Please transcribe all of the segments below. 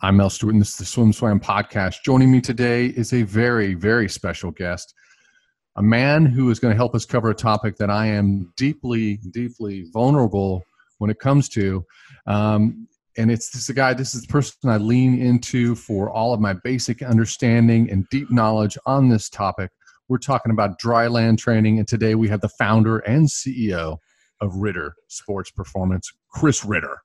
I'm Mel Stewart, and this is the Swim Swam podcast. Joining me today is a very, very special guest, a man who is going to help us cover a topic that I am deeply, deeply vulnerable when it comes to. Um, and it's this guy, this is the person I lean into for all of my basic understanding and deep knowledge on this topic. We're talking about dry land training, and today we have the founder and CEO of Ritter Sports Performance, Chris Ritter.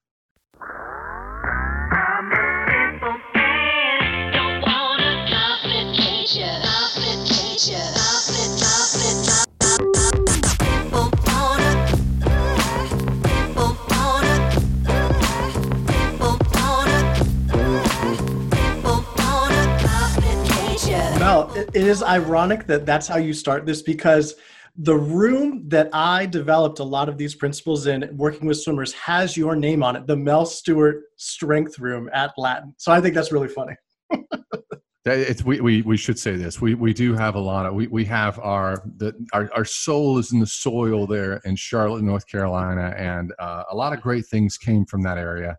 It is ironic that that's how you start this because the room that I developed a lot of these principles in working with swimmers has your name on it, the Mel Stewart Strength Room at Latin. So I think that's really funny. it's, we, we, we should say this. We, we do have a lot of, we, we have our, the, our, our soul is in the soil there in Charlotte, North Carolina. And uh, a lot of great things came from that area.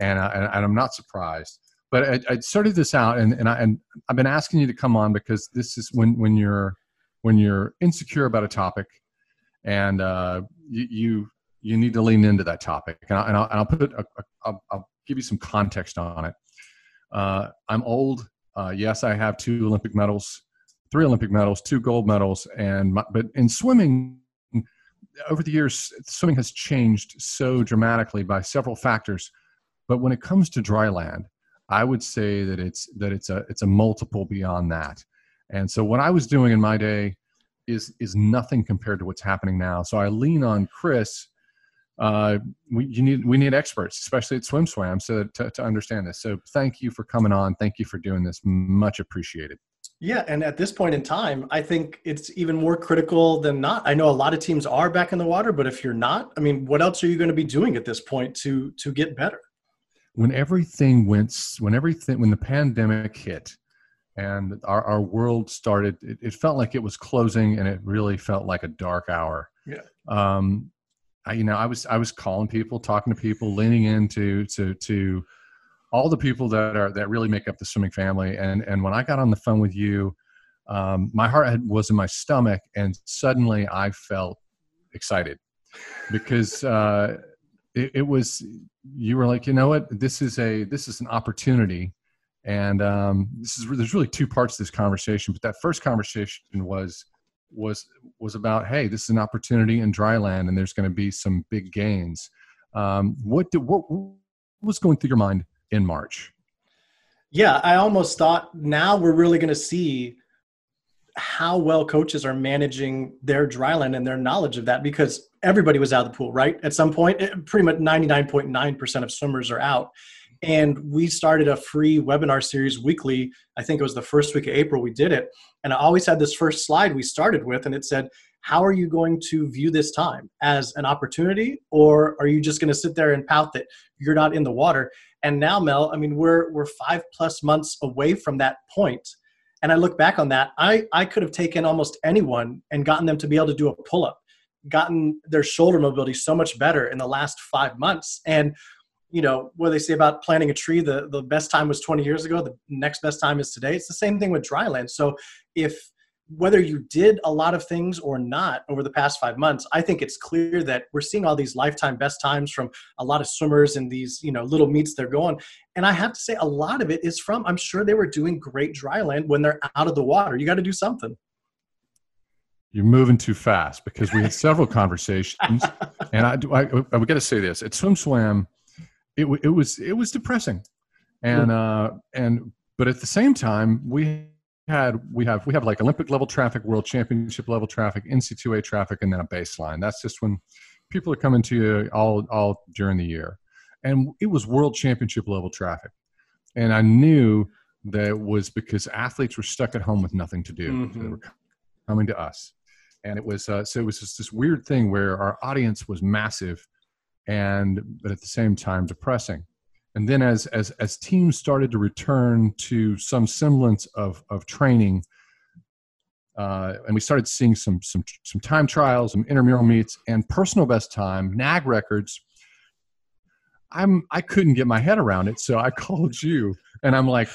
And, uh, and, and I'm not surprised but I, I, started this out and, and I and I've been asking you to come on because this is when when you're when you're insecure about a topic and uh, you, you, need to lean into that topic and, I, and I'll, and I'll put a, a, I'll, I'll give you some context on it. Uh, I'm old. Uh, yes, I have two Olympic medals, three Olympic medals, two gold medals, and my, but in swimming, over the years, swimming has changed so dramatically by several factors. But when it comes to dry land, I would say that it's that it's a it's a multiple beyond that. And so what I was doing in my day is is nothing compared to what's happening now. So I lean on Chris. Uh, we you need we need experts, especially at Swim Swam, so to, to understand this. So thank you for coming on. Thank you for doing this. Much appreciated. Yeah, and at this point in time, I think it's even more critical than not. I know a lot of teams are back in the water, but if you're not, I mean, what else are you going to be doing at this point to to get better? When everything went when everything when the pandemic hit and our, our world started it, it, felt like it was closing and it really felt like a dark hour. Yeah. Um I, you know i was i was calling people talking to people leaning into to to all the people that are that really make up the swimming family. And and when i got on the phone with you um, my heart was in my stomach and suddenly i felt excited because uh, it, it, was you were like you know what? This is a this is an opportunity. And um, this is there's really two parts to this conversation but that first conversation was was was about hey this is an opportunity in dry land and there's going to be some big gains. Um, what did what was going through your mind in march? Yeah i almost thought now we're really going to see how well coaches are managing their dry land and their knowledge of that because everybody was out of the pool, right? At some point, eh, pretty much 99.9% of swimmers are out. And we started a free webinar series weekly. I think it was the first week of April we did it. And I always had this first slide we started with, and it said, How are you going to view this time? As an opportunity, or are you just going to sit there and pout that you're not in the water? And now, Mel, I mean, we're, we're five plus months away from that point and I look back on that, I, I could have taken almost anyone and gotten them to be able to do a pull up, gotten their shoulder mobility so much better in the last five months. And, you know, what they say about planting a tree, the, the best time was 20 years ago, the next best time is today. It's the same thing with dryland. So if whether you did a lot of things or not over the past five months, I think it's clear that we're seeing all these lifetime best times from a lot of swimmers and these, you know, little meets they're going. And I have to say, a lot of it is from, I'm sure they were doing great dry land when they're out of the water. You got to do something. You're moving too fast because we had several conversations, and I, I, I got to say this: at Swim Swam, it, it was it was depressing, and uh, and but at the same time, we had we have we have like Olympic level traffic, World Championship level traffic, NCAA traffic, and then a baseline. That's just when people are coming to you all all during the year, and it was World Championship level traffic, and I knew that it was because athletes were stuck at home with nothing to do. Mm-hmm. So they were coming to us, and it was uh, so it was just this weird thing where our audience was massive, and but at the same time depressing and then as as as teams started to return to some semblance of of training uh, and we started seeing some some some time trials some intramural meets and personal best time nag records I'm I couldn't get my head around it, so I called you, and I'm like,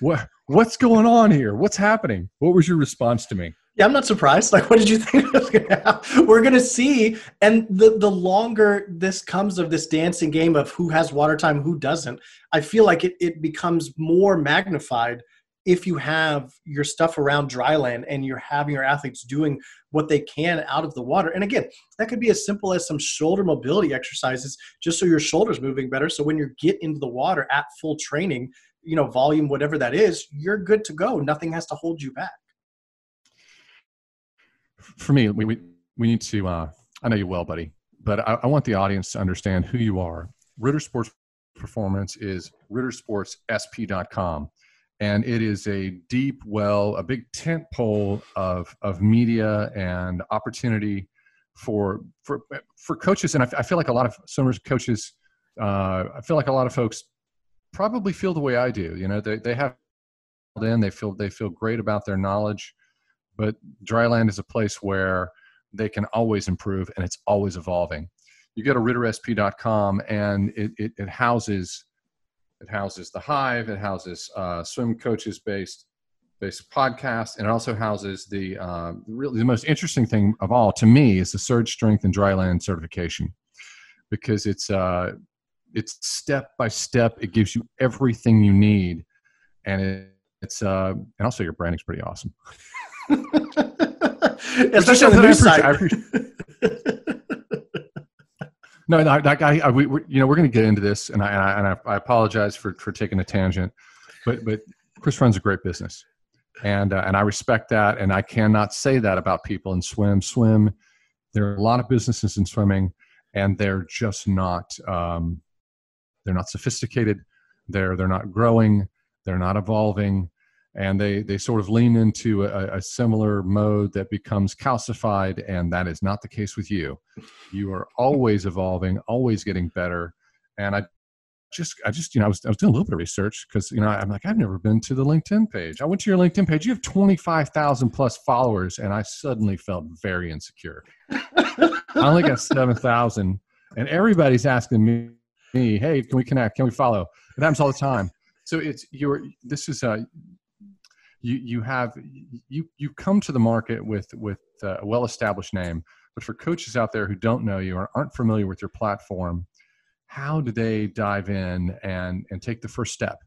what what's going on here? What's happening? What was your response to me? Yeah, I'm not surprised. Like, what did you think was going to happen? We're going to see, and the the longer this comes of this dancing game of who has water time, who doesn't, I feel like it it becomes more magnified if you have your stuff around dryland and you're having your athletes doing what they can out of the water. And again, that could be as simple as some shoulder mobility exercises, just so your shoulders moving better. So when you get into the water at full training, you know, volume, whatever that is, you're good to go. Nothing has to hold you back. For me, we, we, we need to, uh, I know you well, buddy, but I, I want the audience to understand who you are. Ritter Sports Performance is rittersportssp.com. And it is a deep well, a big tent pole of, of media and opportunity for, for, for coaches. And I, I feel like a lot of swimmers coaches, uh, I feel like a lot of folks probably feel the way I do. You know, they, they have in, they feel, they feel great about their knowledge, but dryland is a place where they can always improve and it's always evolving. You go to rittersp.com and it, it, it houses, it houses the hive, it houses uh, swim coaches based, based podcast, and it also houses the, uh, really the most interesting thing of all to me is the surge strength and dryland certification because it's, uh, it's step by step. It gives you everything you need, and it, it's uh, and also your branding's pretty awesome. Especially on the news side. no, that guy. I, we, you know, we're going to get into this, and I and, I, and I, I, apologize for for taking a tangent, but but Chris runs a great business, and uh, and I respect that, and I cannot say that about people in swim. Swim, there are a lot of businesses in swimming, and they're just not. Um, they're not sophisticated. They're they're not growing. They're not evolving, and they they sort of lean into a, a similar mode that becomes calcified. And that is not the case with you. You are always evolving, always getting better. And I just I just you know I was I was doing a little bit of research because you know I'm like I've never been to the LinkedIn page. I went to your LinkedIn page. You have 25,000 plus followers, and I suddenly felt very insecure. I only got 7,000, and everybody's asking me me, hey, can we connect? Can we follow? It happens all the time. So it's you're this is a you you have you you come to the market with with a well established name, but for coaches out there who don't know you or aren't familiar with your platform, how do they dive in and and take the first step?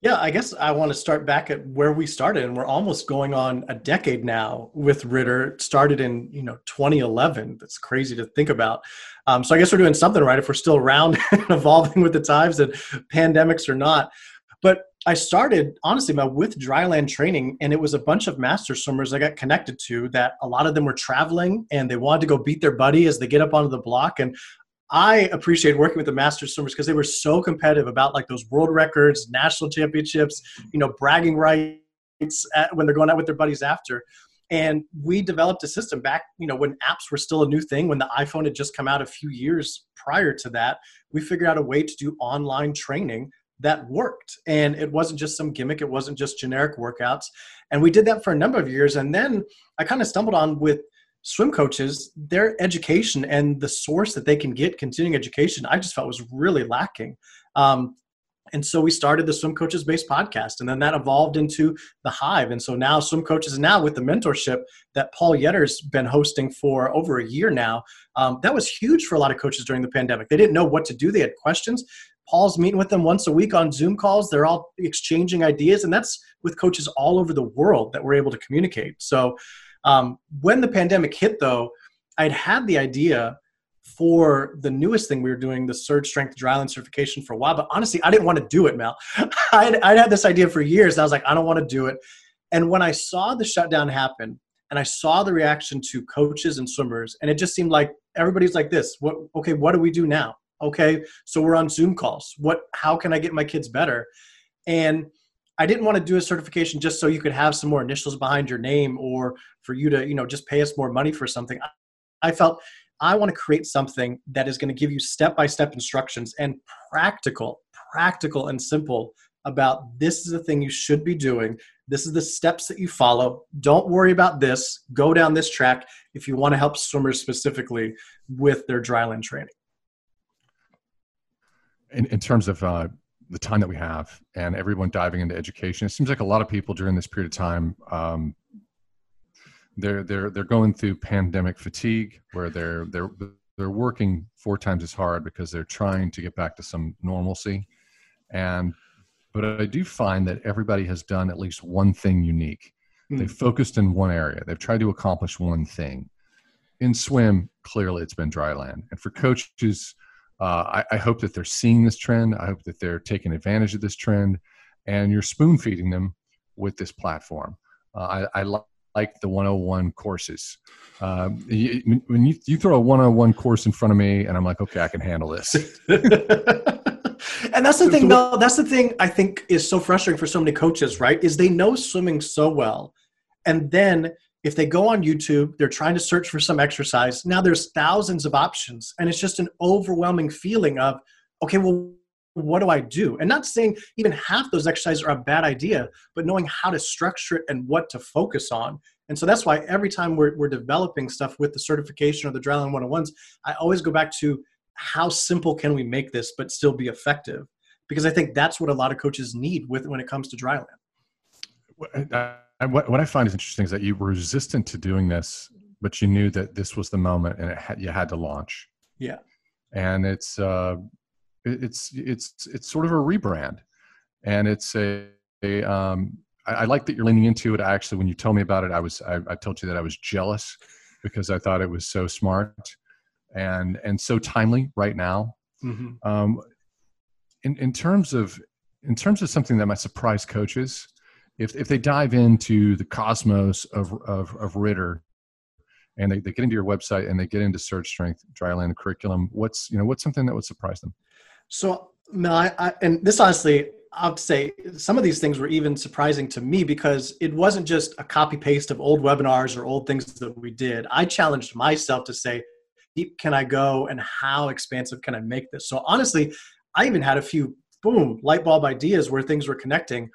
Yeah, I guess I want to start back at where we started, and we're almost going on a decade now with Ritter. It started in you know 2011. That's crazy to think about. Um, so I guess we're doing something right if we're still around and evolving with the times and pandemics or not. But I started honestly with dryland training, and it was a bunch of master swimmers I got connected to. That a lot of them were traveling and they wanted to go beat their buddy as they get up onto the block, and I appreciated working with the master swimmers because they were so competitive about like those world records, national championships, you know, bragging rights at, when they're going out with their buddies after. And we developed a system back, you know, when apps were still a new thing, when the iPhone had just come out a few years prior to that, we figured out a way to do online training that worked. And it wasn't just some gimmick, it wasn't just generic workouts. And we did that for a number of years. And then I kind of stumbled on with swim coaches, their education and the source that they can get continuing education, I just felt was really lacking. Um, and so we started the Swim Coaches Based podcast, and then that evolved into the Hive. And so now Swim Coaches, now with the mentorship that Paul Yetter's been hosting for over a year now, um, that was huge for a lot of coaches during the pandemic. They didn't know what to do, they had questions. Paul's meeting with them once a week on Zoom calls. They're all exchanging ideas, and that's with coaches all over the world that we're able to communicate. So um, when the pandemic hit, though, I'd had the idea for the newest thing we were doing, the Surge Strength Dryland certification for a while. But honestly, I didn't want to do it, Mel. I'd, I'd had this idea for years. I was like, I don't want to do it. And when I saw the shutdown happen, and I saw the reaction to coaches and swimmers, and it just seemed like everybody's like this. What? Okay, what do we do now? Okay, so we're on Zoom calls. What? How can I get my kids better? And I didn't want to do a certification just so you could have some more initials behind your name or for you to, you know, just pay us more money for something. I felt I want to create something that is going to give you step by step instructions and practical, practical and simple about this is the thing you should be doing. This is the steps that you follow. Don't worry about this. Go down this track if you want to help swimmers specifically with their dryland training. In, in terms of uh, the time that we have and everyone diving into education, it seems like a lot of people during this period of time, um, they're they're they're going through pandemic fatigue, where they're they're they're working four times as hard because they're trying to get back to some normalcy, and but I do find that everybody has done at least one thing unique. Mm. They've focused in one area. They've tried to accomplish one thing. In swim, clearly it's been dry land, and for coaches uh, I, I, hope that they're seeing this trend. I hope that they're taking advantage of this trend, and you're spoon feeding them with this platform. Uh, I, I li- like the 101 courses. Um, you, when you, you throw a 101 course in front of me, and I'm like, okay, I can handle this. and that's the thing, though. That's the thing I think is so frustrating for so many coaches, right? Is they know swimming so well, and then if they go on YouTube, they're trying to search for some exercise. Now there's thousands of options, and it's just an overwhelming feeling of, okay, well, what do I do? And not saying even half those exercises are a bad idea, but knowing how to structure it and what to focus on. And so that's why every time we're, we're developing stuff with the certification or the Dryland 101s, I always go back to how simple can we make this but still be effective? Because I think that's what a lot of coaches need with when it comes to Dryland. And what, what I find is interesting is that you were resistant to doing this, but you knew that this was the moment and it had, you had to launch. Yeah. And it's, uh, it's, it's, it's sort of a rebrand and it's a, a um, I, I, like that you're leaning into it. I actually, when you told me about it, I was, I, I told you that I was jealous because I thought it was so smart and, and so timely right now. Mm-hmm. Um, in, in terms of, in terms of something that might surprise coaches, if if they dive into the cosmos of of, of Ritter and they, they get into your website and they get into Surge Strength dryland curriculum what's you know what's something that would surprise them? So no I, I, and this honestly i'll say some of these things were even surprising to me because it wasn't just a copy paste of old webinars or old things that we did. I challenged myself to say deep can i go and how expansive can i make this? So honestly i even had a few boom light bulb ideas where things were connecting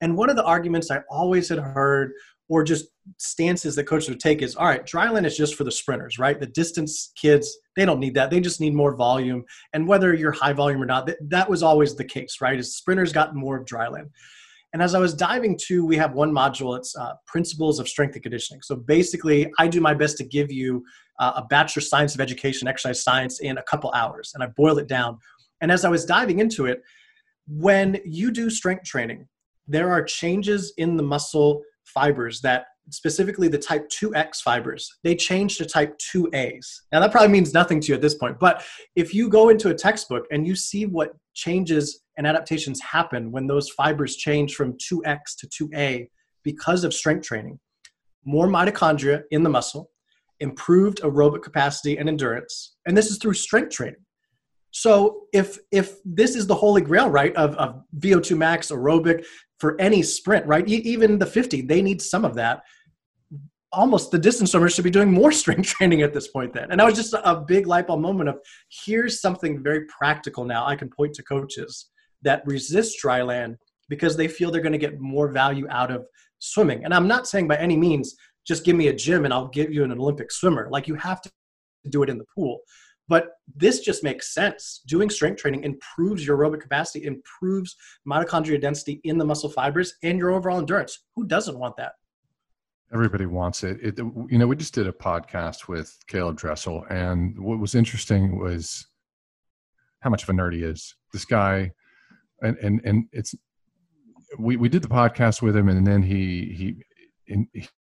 and one of the arguments I always had heard, or just stances that coaches would take, is all right, dryland is just for the sprinters, right? The distance kids, they don't need that. They just need more volume. And whether you're high volume or not, that, that was always the case, right? As sprinters got more of dryland. And as I was diving to, we have one module, it's uh, Principles of Strength and Conditioning. So basically, I do my best to give you uh, a Bachelor Science of Education, Exercise Science in a couple hours, and I boil it down. And as I was diving into it, when you do strength training, there are changes in the muscle fibers that specifically the type 2x fibers they change to type 2a's now that probably means nothing to you at this point but if you go into a textbook and you see what changes and adaptations happen when those fibers change from 2x to 2a because of strength training more mitochondria in the muscle improved aerobic capacity and endurance and this is through strength training. So if if this is the holy grail, right, of, of VO2 max aerobic for any sprint, right, e- even the 50, they need some of that. Almost the distance swimmers should be doing more strength training at this point then. And that was just a big light bulb moment of here's something very practical now I can point to coaches that resist dry land because they feel they're going to get more value out of swimming. And I'm not saying by any means just give me a gym and I'll give you an Olympic swimmer. Like you have to do it in the pool. But this just makes sense. Doing strength training improves your aerobic capacity, improves mitochondrial density in the muscle fibers, and your overall endurance. Who doesn't want that? Everybody wants it. it. You know, we just did a podcast with Caeleb Dressel, and what was interesting was how much of a nerd he is. This guy, and and and it's we we did the podcast with him, and then he he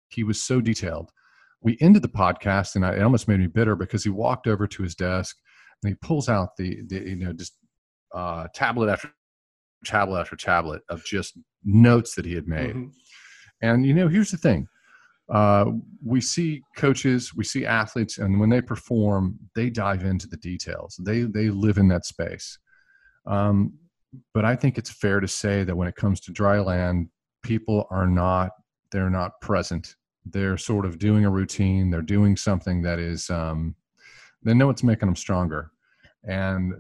he was so detailed we ended the podcast and I, it almost made me bitter because he walked over to his desk and he pulls out the, the you know just uh, tablet after tablet after tablet of just notes that he had made. Mm-hmm. and you know here's the thing uh, we see coaches we see athletes and when they perform they dive into the details. They they live in that space. Um, but i think it's fair to say that when it comes to dry land people are not they're not present they're sort of doing a routine they're doing something that is um, they know it's making them stronger. And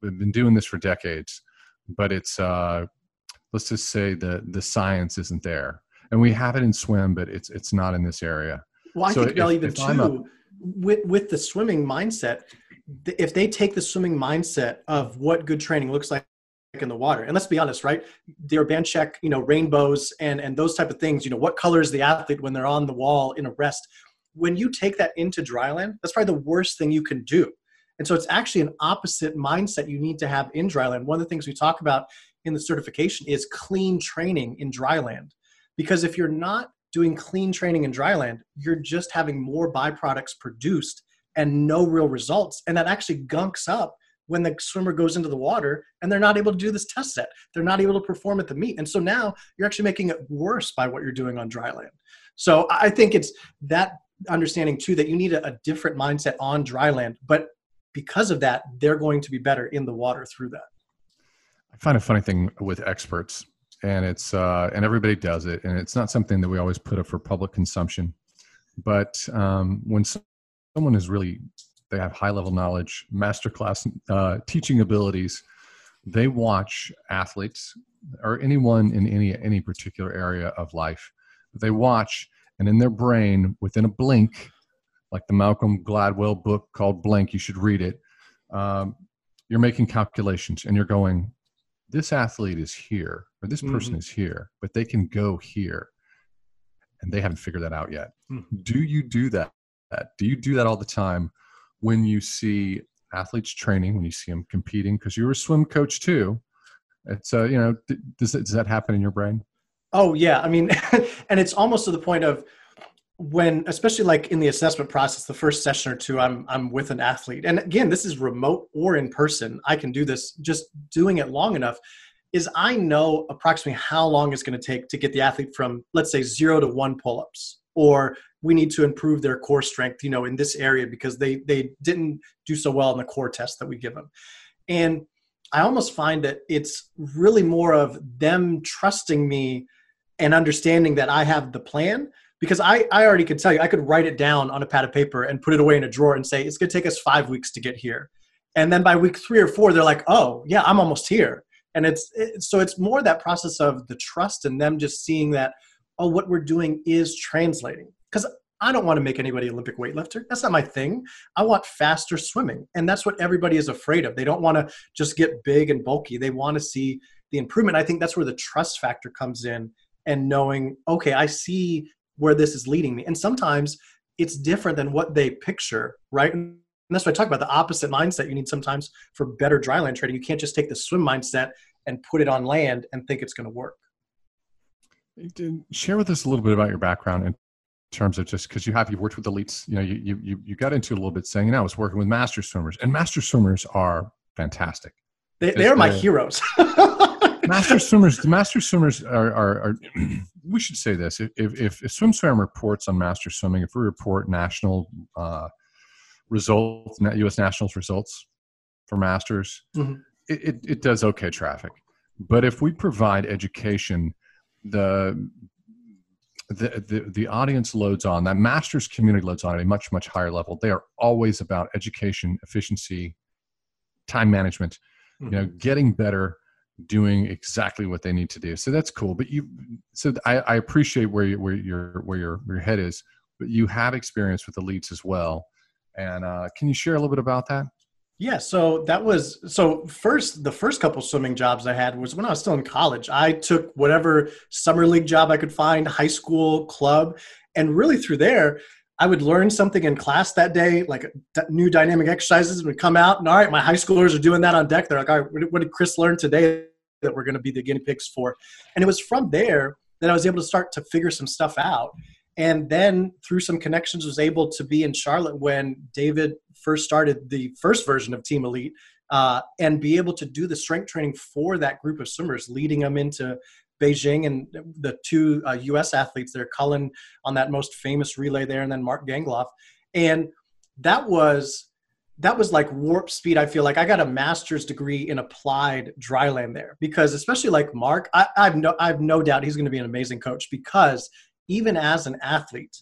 we've been doing this for decades but it's uh, let's just say the the science isn't there. And we have it in swim but it's it's not in this area. Well i so think if, even too a, with with the swimming mindset if they take the swimming mindset of what good training looks like in the water. And let's be honest right? Their band check you know rainbows and and those type of things you know what color is the athlete when they're on the wall in a rest? When you take that into dryland that's probably the worst thing you can do. And so it's actually an opposite mindset you need to have in dryland one of the things we talk about in the certification is clean training in dryland because if you're not doing clean training in dryland you're just having more byproducts produced and no real results. And that actually gunks up when the swimmer goes into the water and they're not able to do this test set. They're not able to perform at the meet. And so now you're actually making it worse by what you're doing on dry land. So I think it's that understanding too that you need a, a different mindset on dry land. But because of that, they're going to be better in the water through that. I find a funny thing with experts, and it's uh, and everybody does it, and it's not something that we always put up for public consumption. But um, when someone is really they have high level knowledge, masterclass uh, teaching abilities. They watch athletes or anyone in any any particular area of life. They watch, and in their brain, within a blink, like the Malcolm Gladwell book called Blink, you should read it. Um, you're making calculations, and you're going, "This athlete is here, or this person mm-hmm. is here, but they can go here." and they haven't figured that out yet. Mm-hmm. Do you do that? Do you do that all the time? When you see athletes training, when you see them competing, because you were a swim coach too. It's uh, you know, does does that happen in your brain? Oh yeah, I mean, and it's almost to the point of when, especially like in the assessment process, the first session or two, I'm I'm with an athlete, and again, this is remote or in person. I can do this just doing it long enough. Is I know approximately how long it's going to take to get the athlete from, let's say, zero to one pull-ups, or we need to improve their core strength, you know, in this area because they they didn't do so well in the core test that we give them. And I almost find that it's really more of them trusting me and understanding that I have the plan because I, I already could tell you I could write it down on a pad of paper and put it away in a drawer and say it's going to take us five weeks to get here. And then by week three or four they're like oh yeah i'm almost here. And it's it, so it's more that process of the trust and them just seeing that oh what we're doing is translating because I don't want to make anybody Olympic weightlifter. That's not my thing. I want faster swimming. And that's what everybody is afraid of. They don't want to just get big and bulky. They want to see the improvement. I think that's where the trust factor comes in and knowing, okay, I see where this is leading me. And sometimes it's different than what they picture, right? And that's why I talk about the opposite mindset you need sometimes for better dryland training. You can't just take the swim mindset and put it on land and think it's going to work. Share with us a little bit about your background and terms of just because you have you've worked with elites you know you, you you got into a little bit saying you know i was working with master swimmers and master swimmers are fantastic. They, they're my heroes. Master swimmers master swimmers are, are, are we should say this if, if, if swim reports on master swimming if we report national uh, results us nationals results for masters mm-hmm. it, it, it does okay traffic. But if we provide education the the, the, the audience loads on that master's community loads on at a much much higher level they are always about education efficiency time management mm-hmm. you know mm-hmm. getting better doing exactly what they need to do so that's cool but you so i, I appreciate where you, where your where your your head is but you have experience with elites as well and uh, can you share a little bit about that yeah, so that was so first the first couple swimming jobs I had was when I was still in college. I took whatever summer league job I could find, high school, club, and really through there I would learn something in class that day, like new dynamic exercises would come out, and all right, my high schoolers are doing that on deck. They're like, all right, what did Chris learn today that we're going to be the guinea pigs for? And it was from there that I was able to start to figure some stuff out and then through some connections was able to be in charlotte when david first started the first version of team elite uh, and be able to do the strength training for that group of swimmers leading them into beijing and the two uh, us athletes there cullen on that most famous relay there and then mark gangloff. And that was that was like warp speed i feel like. I got a master's degree in applied dryland there because especially like mark I, have no i've no doubt he's going to be an amazing coach because even as an athlete,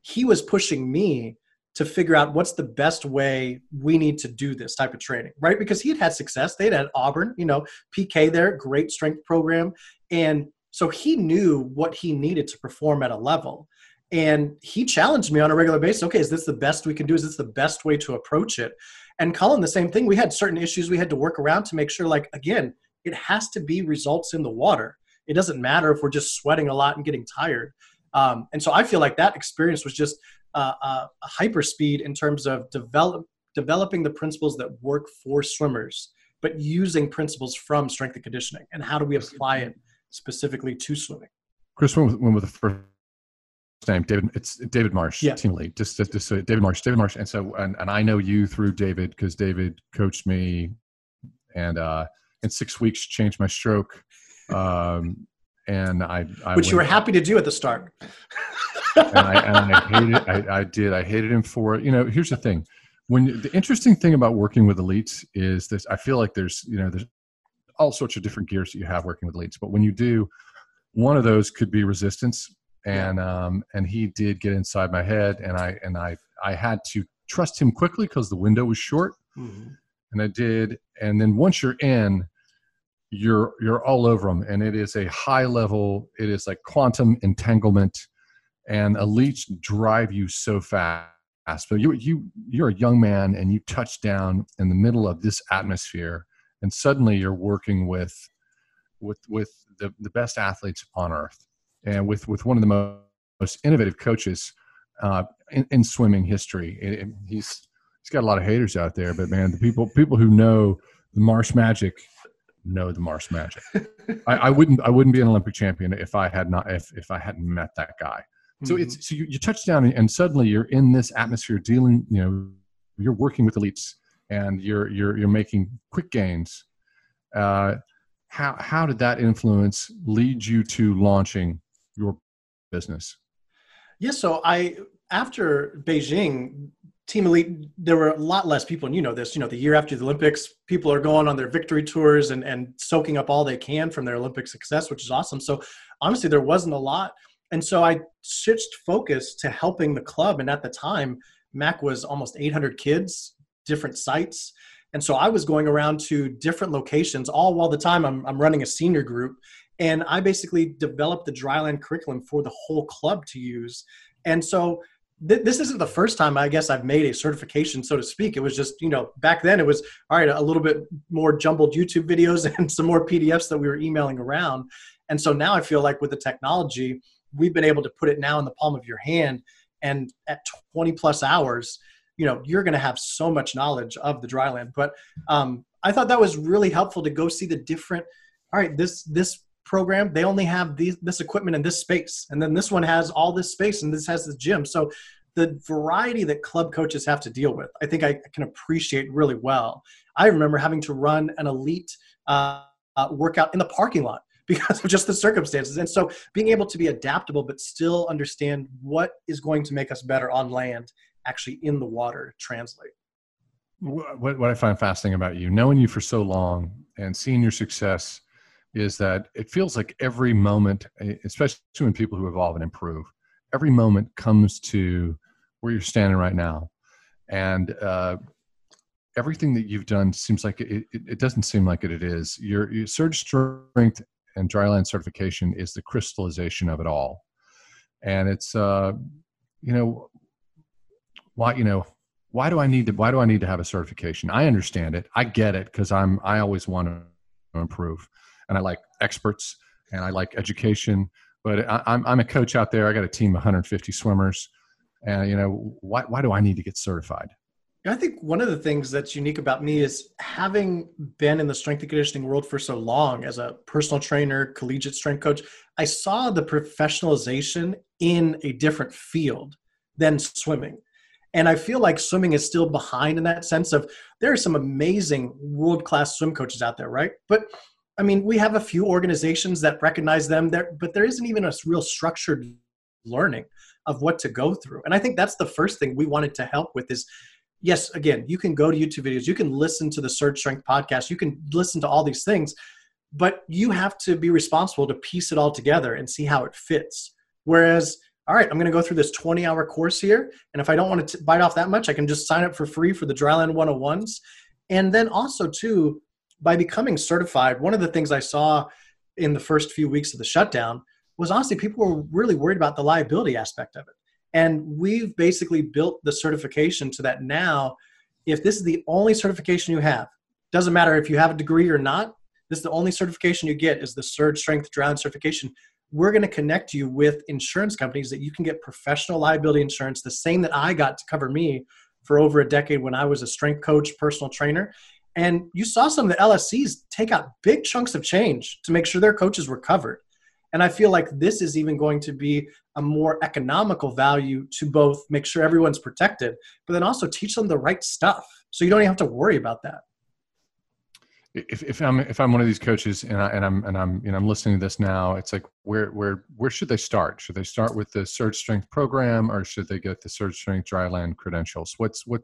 he was pushing me to figure out what's the best way we need to do this type of training, right? Because he had had success. They'd had Auburn, you know, PK there, great strength program. And so he knew what he needed to perform at a level. And he challenged me on a regular basis. Okay, is this the best we can do? Is this the best way to approach it? And Cullen, the same thing. We had certain issues we had to work around to make sure, like, again, it has to be results in the water. It doesn't matter if we're just sweating a lot and getting tired. Um, and so I feel like that experience was just uh, uh, a hyper speed in terms of develop, developing the principles that work for swimmers, but using principles from strength and conditioning. And how do we apply it specifically to swimming? Chris, when, when was the first name? David. It's David Marsh, yeah. Team Elite. Just, just, just David Marsh. David Marsh. And so, and, and I know you through David because David coached me, and uh, in six weeks changed my stroke. Um, and I, I which you were happy to do at the start. and, I, and I hated. I, I did. I hated him for it. You know, here's the thing. When the interesting thing about working with elites is this, I feel like there's you know there's all sorts of different gears that you have working with elites, but when you do, one of those could be resistance, and um, and he did get inside my head, and I and I I had to trust him quickly because the window was short, mm-hmm. and I did, and then once you're in, you're you're all over them and it is a high level it is like quantum entanglement and elites drive you so fast. But you you you're a young man and you touch down in the middle of this atmosphere and suddenly you're working with with with the, the best athletes on earth and with with one of the most, most innovative coaches uh, in, in, swimming history. He's he's got a lot of haters out there but man the people people who know the marsh magic know the Marsh Magic. I, I, wouldn't I wouldn't be an Olympic champion if I had not if if I hadn't met that guy. So mm-hmm. it's so you, you touch down and suddenly you're in this atmosphere dealing. You know, you're working with elites and you're you're you're making quick gains. Uh, how how did that influence lead you to launching your business? Yes, yeah, so I after Beijing, Team Elite, there were a lot less people, and you know this. You know, the year after the Olympics, people are going on their victory tours and and soaking up all they can from their Olympic success, which is awesome. So honestly, there wasn't a lot, and so I switched focus to helping the club. And at the time, Mac was almost 800 kids, different sites, and so I was going around to different locations, all while the time I'm I'm running a senior group, and I basically developed the dryland curriculum for the whole club to use. And so this isn't the first time I guess I've made a certification, so to speak. It was just, you know, back then it was all right, a little bit more jumbled YouTube videos and some more PDFs that we were emailing around. And so now I feel like with the technology, we've been able to put it now in the palm of your hand. And at 20 plus hours, you know, you're going to have so much knowledge of the dryland. But um, I thought that was really helpful to go see the different. All right, this this program they only have these, this equipment in this space. And then this one has all this space and this has this gym. So the variety that club coaches have to deal with i think i can appreciate really well. I remember having to run an elite uh, uh, workout in the parking lot because of just the circumstances. And so being able to be adaptable but still understand what is going to make us better on land actually in the water translate. What, what i find fascinating about you knowing you for so long and seeing your success is that it feels like every moment, especially when people who evolve and improve, every moment comes to where you're standing right now. And uh, everything that you've done seems like it, it, it doesn't seem like it, it is. Your, your surge strength and dryland certification is the crystallization of it all. And it's, uh, you know, why, you know, why do I need to, why do I need to have a certification? I understand it. I get it because I'm, I always want to improve and I like experts and I like education. But I, am I'm a coach out there. I got a team of 150 swimmers, and you know why why do I need to get certified? I think one of the things that's unique about me is having been in the strength and conditioning world for so long as a personal trainer, collegiate strength coach, I saw the professionalization in a different field than swimming. And I feel like swimming is still behind in that sense of there are some amazing world class swim coaches out there, right? But I mean, we have a few organizations that recognize them there, but there isn't even a real structured learning of what to go through. And I think that's the first thing we wanted to help with is yes, again, you can go to YouTube videos, you can listen to the Surge Strength podcast, you can listen to all these things, but you have to be responsible to piece it all together and see how it fits. Whereas, all right, I'm going to go through this 20 hour course here. And if I don't want to bite off that much, I can just sign up for free for the Dryland 101s. And then also, too, by becoming certified, one of the things I saw in the first few weeks of the shutdown was honestly people were really worried about the liability aspect of it. And we've basically built the certification to that now if this is the only certification you have, doesn't matter if you have a degree or not, this is the only certification you get is the Surge Strength Dryland certification. We're going to connect you with insurance companies that you can get professional liability insurance, the same that I got to cover me for over a decade when I was a strength coach, personal trainer. And you saw some of the LSCs take out big chunks of change to make sure their coaches were covered. And I feel like this is even going to be a more economical value to both make sure everyone's protected, but then also teach them the right stuff. So you don't even have to worry about that if, if I'm if I'm one of these coaches and I and I'm and I'm you know I'm listening to this now, it's like where where where should they start? Should they start with the Surge Strength program or should they get the Surge Strength Dryland credentials? What's what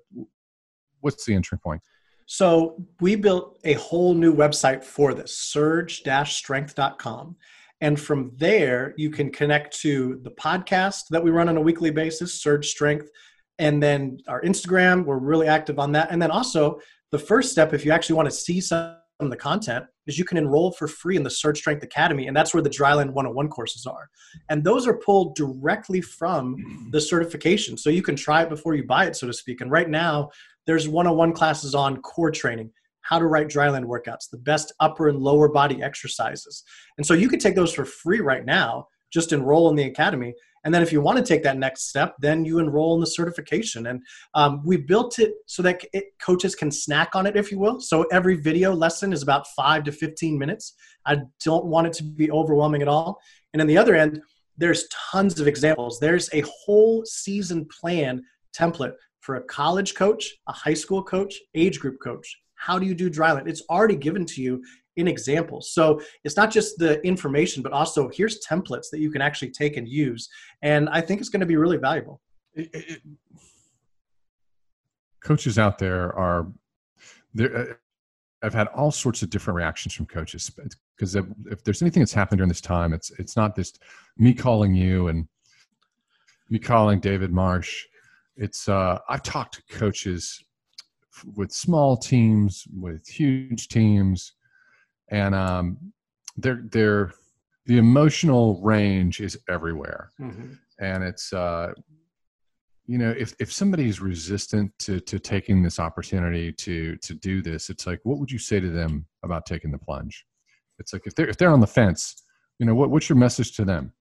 what's the entry point? So we built a whole new website for this, surge-strength.com. And from there, you can connect to the podcast that we run on a weekly basis, Surge Strength, and then our Instagram. We're really active on that. And then also the first step, if you actually want to see some of the content, is you can enroll for free in the Surge Strength Academy, and that's where the Dryland 101 courses are. And those are pulled directly from the certification. So you can try it before you buy it, so to speak. And right now, there's 101 classes on core training, how to write dryland workouts, the best upper and lower body exercises. And so you can take those for free right now. Just enroll in the academy. And then if you want to take that next step, then you enroll in the certification. And um, we built it so that it, coaches can snack on it, if you will. So every video lesson is about five to 15 minutes. I don't want it to be overwhelming at all. And on the other end, there's tons of examples. There's a whole season plan template for a college coach, a high school coach, age group coach. How do you do dryland? It's already given to you in examples. So it's not just the information, but also here's templates that you can actually take and use. And I think it's going to be really valuable. Coaches out there are there. Uh, I've had all sorts of different reactions from coaches because if, if there's anything that's happened during this time, it's it's not just me calling you and me calling David Marsh. It's uh, I've talked to coaches with small teams, with huge teams, and um, they're they're the emotional range is everywhere, mm-hmm. and it's uh, you know if if somebody is resistant to to taking this opportunity to to do this, it's like what would you say to them about taking the plunge? It's like if they're if they're on the fence, you know what what's your message to them?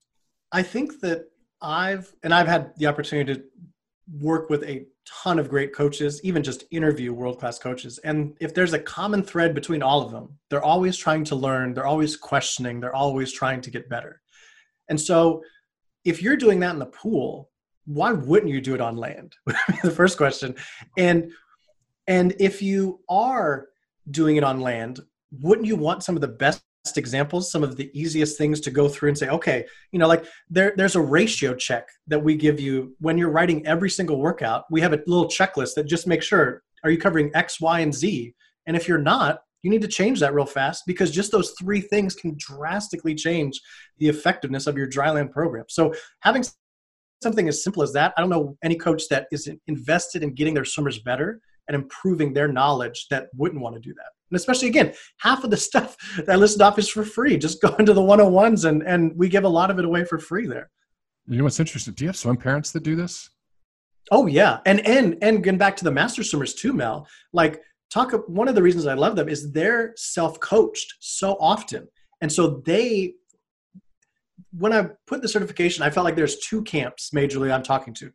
I think that I've and I've had the opportunity to work with a ton of great coaches, even just interview world class coaches. And if there's a common thread between all of them, they're always trying to learn, they're always questioning, they're always trying to get better. And so if you're doing that in the pool, why wouldn't you do it on land? the first question. And and if you are doing it on land, wouldn't you want some of the best examples, some of the easiest things to go through and say, okay, you know, like there, there's a ratio check that we give you when you're writing every single workout. We have a little checklist that just makes sure are you covering X, Y, and Z? And if you're not, you need to change that real fast because just those three things can drastically change the effectiveness of your dryland program. So having something as simple as that, I don't know any coach that is invested in getting their swimmers better and improving their knowledge that wouldn't want to do that. And especially again, half of the stuff that I listed off is for free. Just go into the 101s and, and we give a lot of it away for free there. You know what's interesting? Do you have swim parents that do this? Oh yeah. And and and getting back to the master swimmers too, Mel, like talk one of the reasons I love them is they're self-coached so often. And so they when I put the certification, I felt like there's two camps majorly I'm talking to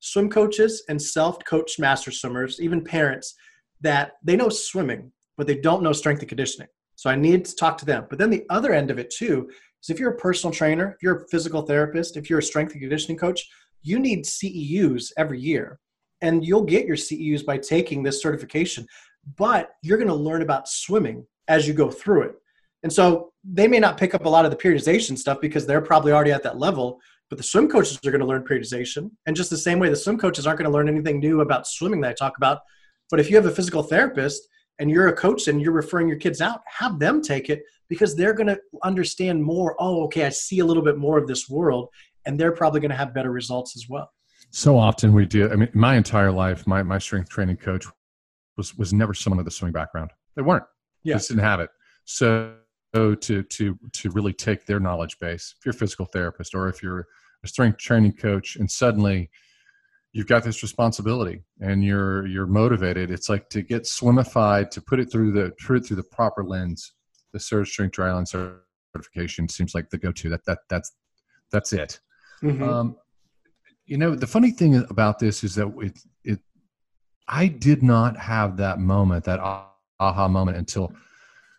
swim coaches and self-coached master swimmers, even parents that they know swimming, but they don't know strength and conditioning. So I need to talk to them. But then the other end of it too is if you're a personal trainer, if you're a physical therapist, if you're a strength and conditioning coach, you need CEUs every year. And you'll get your CEUs by taking this certification, but you're going to learn about swimming as you go through it. And so they may not pick up a lot of the periodization stuff because they're probably already at that level, but the swim coaches are going to learn periodization. And just the same way the swim coaches aren't going to learn anything new about swimming that I talk about. But if you have a physical therapist and you're a coach and you're referring your kids out, have them take it because they're going to understand more. Oh, okay, I see a little bit more of this world. And they're probably going to have better results as well. So often we do. I mean, my entire life, my, my strength training coach was, was never someone with a swimming background. They weren't. Yeah. Just didn't have it. So to to to really take their knowledge base if you're a physical therapist or if you're a strength training coach and suddenly you've got this responsibility and you're you're motivated it's like to get swimified to put it through the put it through the proper lens the surge strength dryland certification seems like the go-to that that that's that's it mm-hmm. um, you know the funny thing about this is that it, it i did not have that moment that aha moment until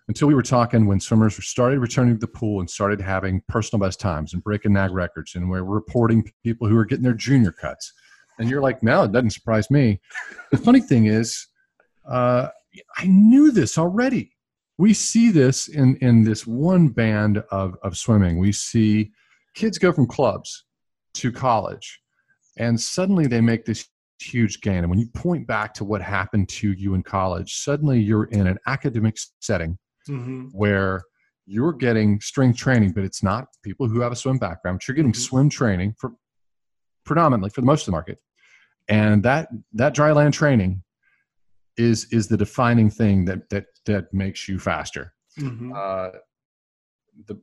until we were talking when swimmers started returning to the pool and started having personal best times and breaking NAG records, and we we're reporting people who are getting their junior cuts. And you're like, no, it doesn't surprise me. The funny thing is, uh, I knew this already. We see this in, in this one band of, of swimming. We see kids go from clubs to college, and suddenly they make this huge gain. And when you point back to what happened to you in college, suddenly you're in an academic setting mm-hmm. where you're getting strength training, but it's not people who have a swim background. But you're getting mm-hmm. swim training for predominantly for the most of the market and that that dry land training is is the defining thing that that that makes you faster. Mm-hmm. uh, the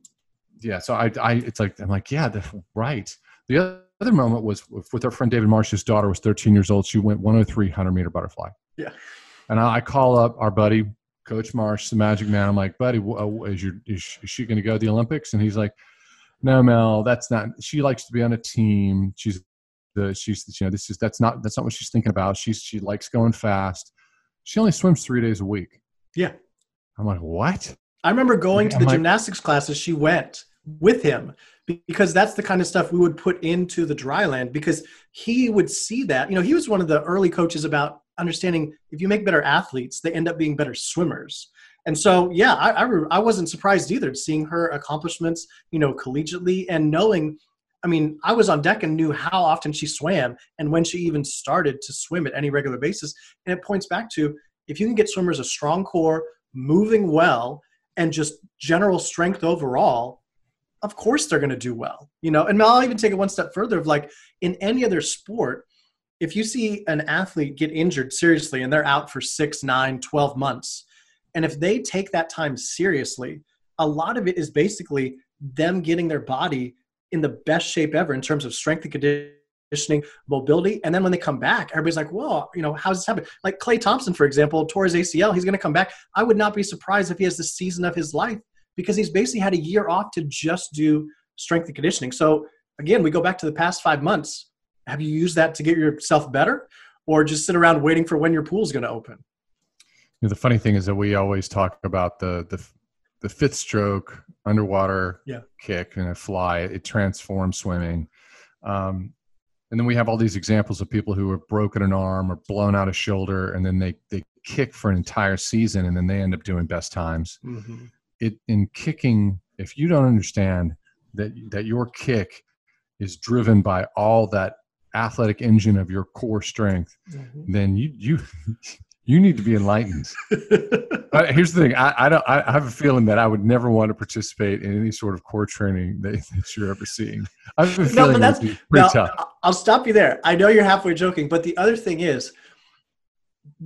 yeah so I, I it's like i'm like yeah the, right. The other moment was with our friend david marsh his daughter was 13 years old. She went 103 100 meter butterfly. Yeah. And i, I call up our buddy coach marsh the magic man. I'm like buddy uh, is, your, is she going to go to the olympics? And he's like no mel that's not she likes to be on a team. She's the she's you know this is that's not that's not what she's thinking about. She's she likes going fast. She only swims three days a week. Yeah. I'm like, what? I remember going to the like, gymnastics classes she went with him because that's the kind of stuff we would put into the dry land because he would see that. You know, he was one of the early coaches about understanding if you make better athletes, they end up being better swimmers. And so, yeah, I, I, I wasn't surprised either seeing her accomplishments, you know, collegiately and knowing I mean, I was on deck and knew how often she swam and when she even started to swim at any regular basis. And it points back to if you can get swimmers a strong core, moving well, and just general strength overall, of course they're going to do well. You know, and I'll even take it one step further of like in any other sport, if you see an athlete get injured seriously and they're out for six, nine, 12 months, and if they take that time seriously, a lot of it is basically them getting their body in the best shape ever in terms of strength and conditioning, mobility. And then when they come back, everybody's like, well, you know, how's this happen? Like Klay Thompson, for example, tore his ACL. He's going to come back. I would not be surprised if he has the season of his life because he's basically had a year off to just do strength and conditioning. So again, we go back to the past five months. Have you used that to get yourself better or just sit around waiting for when your pool is going to open? The funny thing is that we always talk about the, the the fifth stroke underwater yeah. kick and a fly it transforms swimming um, and then we have all these examples of people who have broken an arm or blown out a shoulder and then they, they kick for an entire season and then they end up doing best times mm-hmm. it in kicking if you don't understand that that your kick is driven by all that athletic engine of your core strength mm-hmm. then you you you need to be enlightened. uh, here's the thing: I, I don't. I have a feeling that I would never want to participate in any sort of core training that, that you're ever seeing. I have a feeling no, that's, pretty no, tough. I'll stop you there. I know you're halfway joking, but the other thing is,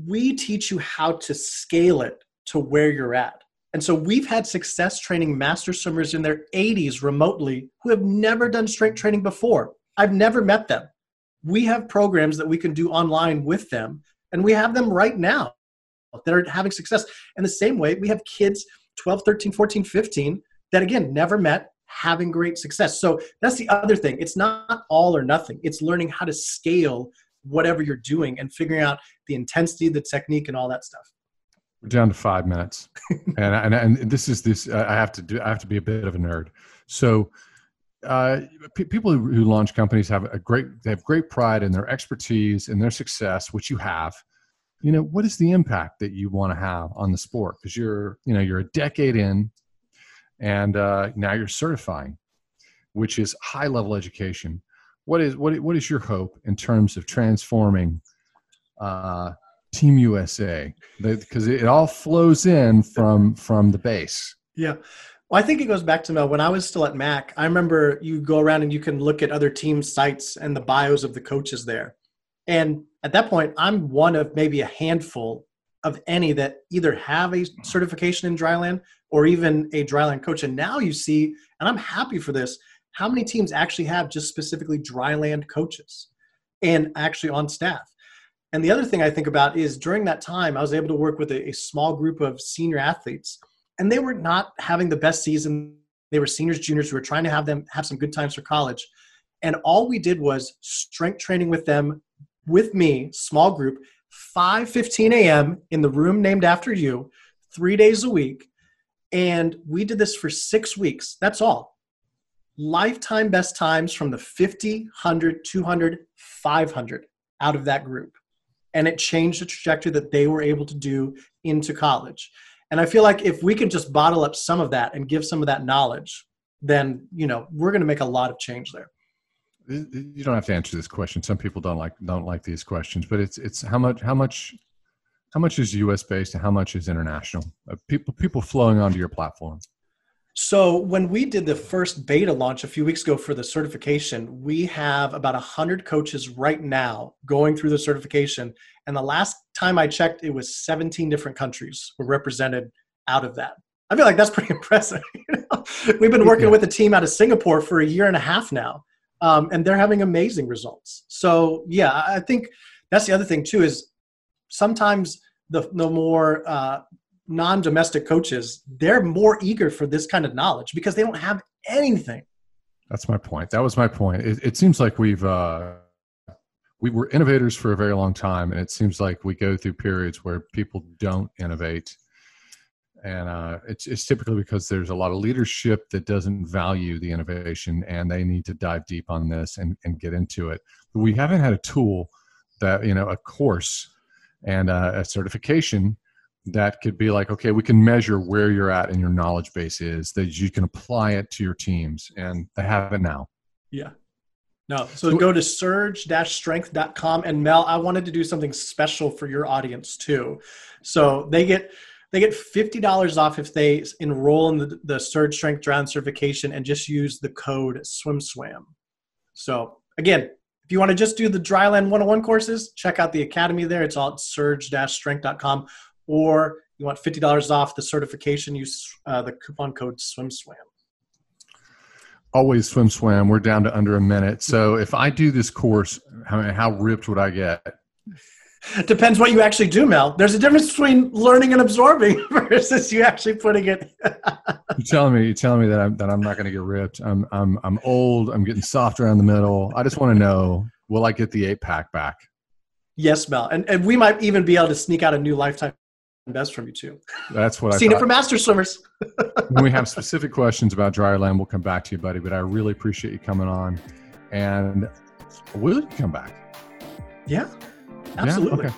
we teach you how to scale it to where you're at. And so we've had success training master swimmers in their 80s remotely who have never done strength training before. I've never met them. We have programs that we can do online with them and we have them right now that are having success. And the same way, we have kids 12, 13, 14, 15 that, again, never met, having great success. So that's the other thing. It's not all or nothing, it's learning how to scale whatever you're doing and figuring out the intensity, the technique, and all that stuff. We're down to five minutes, and, and and this is this. I have to do. I have to be a bit of a nerd. So, uh, people who, who, launch companies have a great they have great pride in their expertise and their success which you have. You know what is the impact that you want to have on the sport? Because you're you know you're a decade in and uh, now you're certifying which is high level education. What is what, what is your hope in terms of transforming uh, team usa because it all flows in from from the base. Yeah well, I think it goes back to Mel. When I was still at Mac, I remember you go around and you can look at other team sites and the bios of the coaches there. And at that point, I'm one of maybe a handful of any that either have a certification in dryland or even a dryland coach. And now you see, and I'm happy for this, how many teams actually have just specifically dryland coaches. and actually on staff. And the other thing I think about is during that time, I was able to work with a, a small group of senior athletes, and they were not having the best season. They were seniors, juniors. We were trying to have them have some good times for college. And all we did was strength training with them, with me, small group, 5 15 a.m. in the room named after you, three days a week. And we did this for six weeks. That's all. Lifetime best times from the 50, 100, 200, 500 out of that group and it changed the trajectory that they were able to do into college. And I feel like if we can just bottle up some of that and give some of that knowledge, then you know we're going to make a lot of change there. You don't have to answer this question. Some people don't like don't like these questions, but it's it's how much how much how much is U.S. based and how much is international? Uh, people people flowing onto your platform. So when we did the first beta launch a few weeks ago for the certification, we have about 100 coaches right now going through the certification. And the last time I checked, it was 17 different countries were represented out of that. I feel like that's pretty impressive. We've been working yeah. with a team out of Singapore for a year and a half now, um, and they're having amazing results. So yeah, I think that's the other thing too is sometimes the the more uh, non-domestic coaches they're more eager for this kind of knowledge because they don't have anything. That's my point. That was my point. It, it seems like we've uh, we were innovators for a very long time and it seems like we go through periods where people don't innovate. And uh, it's, it's typically because there's a lot of leadership that doesn't value the innovation and they need to dive deep on this and, and get into it. But we haven't had a tool that you know a course and uh, a certification that could be like okay we can measure where you're at and your knowledge base is that you can apply it to your teams and they have it now. Yeah. No so, so go to surge-strength.com and mel i wanted to do something special for your audience too. So they get they get $50 off if they enroll in the, the surge strength dryland certification and just use the code swimswam. So again if you want to just do the dryland 101 courses check out the academy there. It's all at surge-strength.com or you want $50 off the certification, use uh, the coupon code SwimSwam. Always swim swam. We're down to under a minute. So if I do this course, how, how ripped would I get? Depends what you actually do, Mel. There's a difference between learning and absorbing versus you actually putting it. you're telling me, you're telling me that I'm that I'm not going to get ripped. I'm I'm I'm old. I'm getting soft around the middle. I just want to know, will I get the eight pack back? Yes, Mel, and and we might even be able to sneak out a new lifetime best from you too. That's what I've seen it for master swimmers. when we have specific questions about dryland, we'll come back to you, buddy. But I really appreciate you coming on, and will you come back? Yeah, absolutely. Yeah? Okay.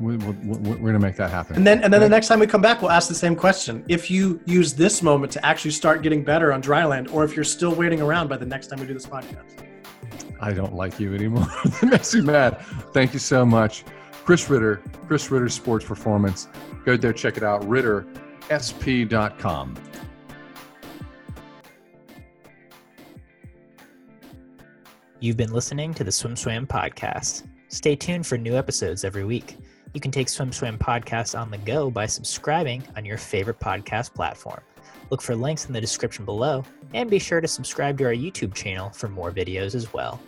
We, we, we're going to make that happen. And then, and then the next time we come back, we'll ask the same question. If you use this moment to actually start getting better on dryland, or if you're still waiting around by the next time we do this podcast. I don't like you anymore. that makes me mad. Thank you so much. Chris Ritter, Chris Ritter Sports Performance. Go there, check it out, rittersp.com. You've been listening to the Swim Swam podcast. Stay tuned for new episodes every week. You can take Swim Swam podcast on the go by subscribing on your favorite podcast platform. Look for links in the description below, and be sure to subscribe to our YouTube channel for more videos as well.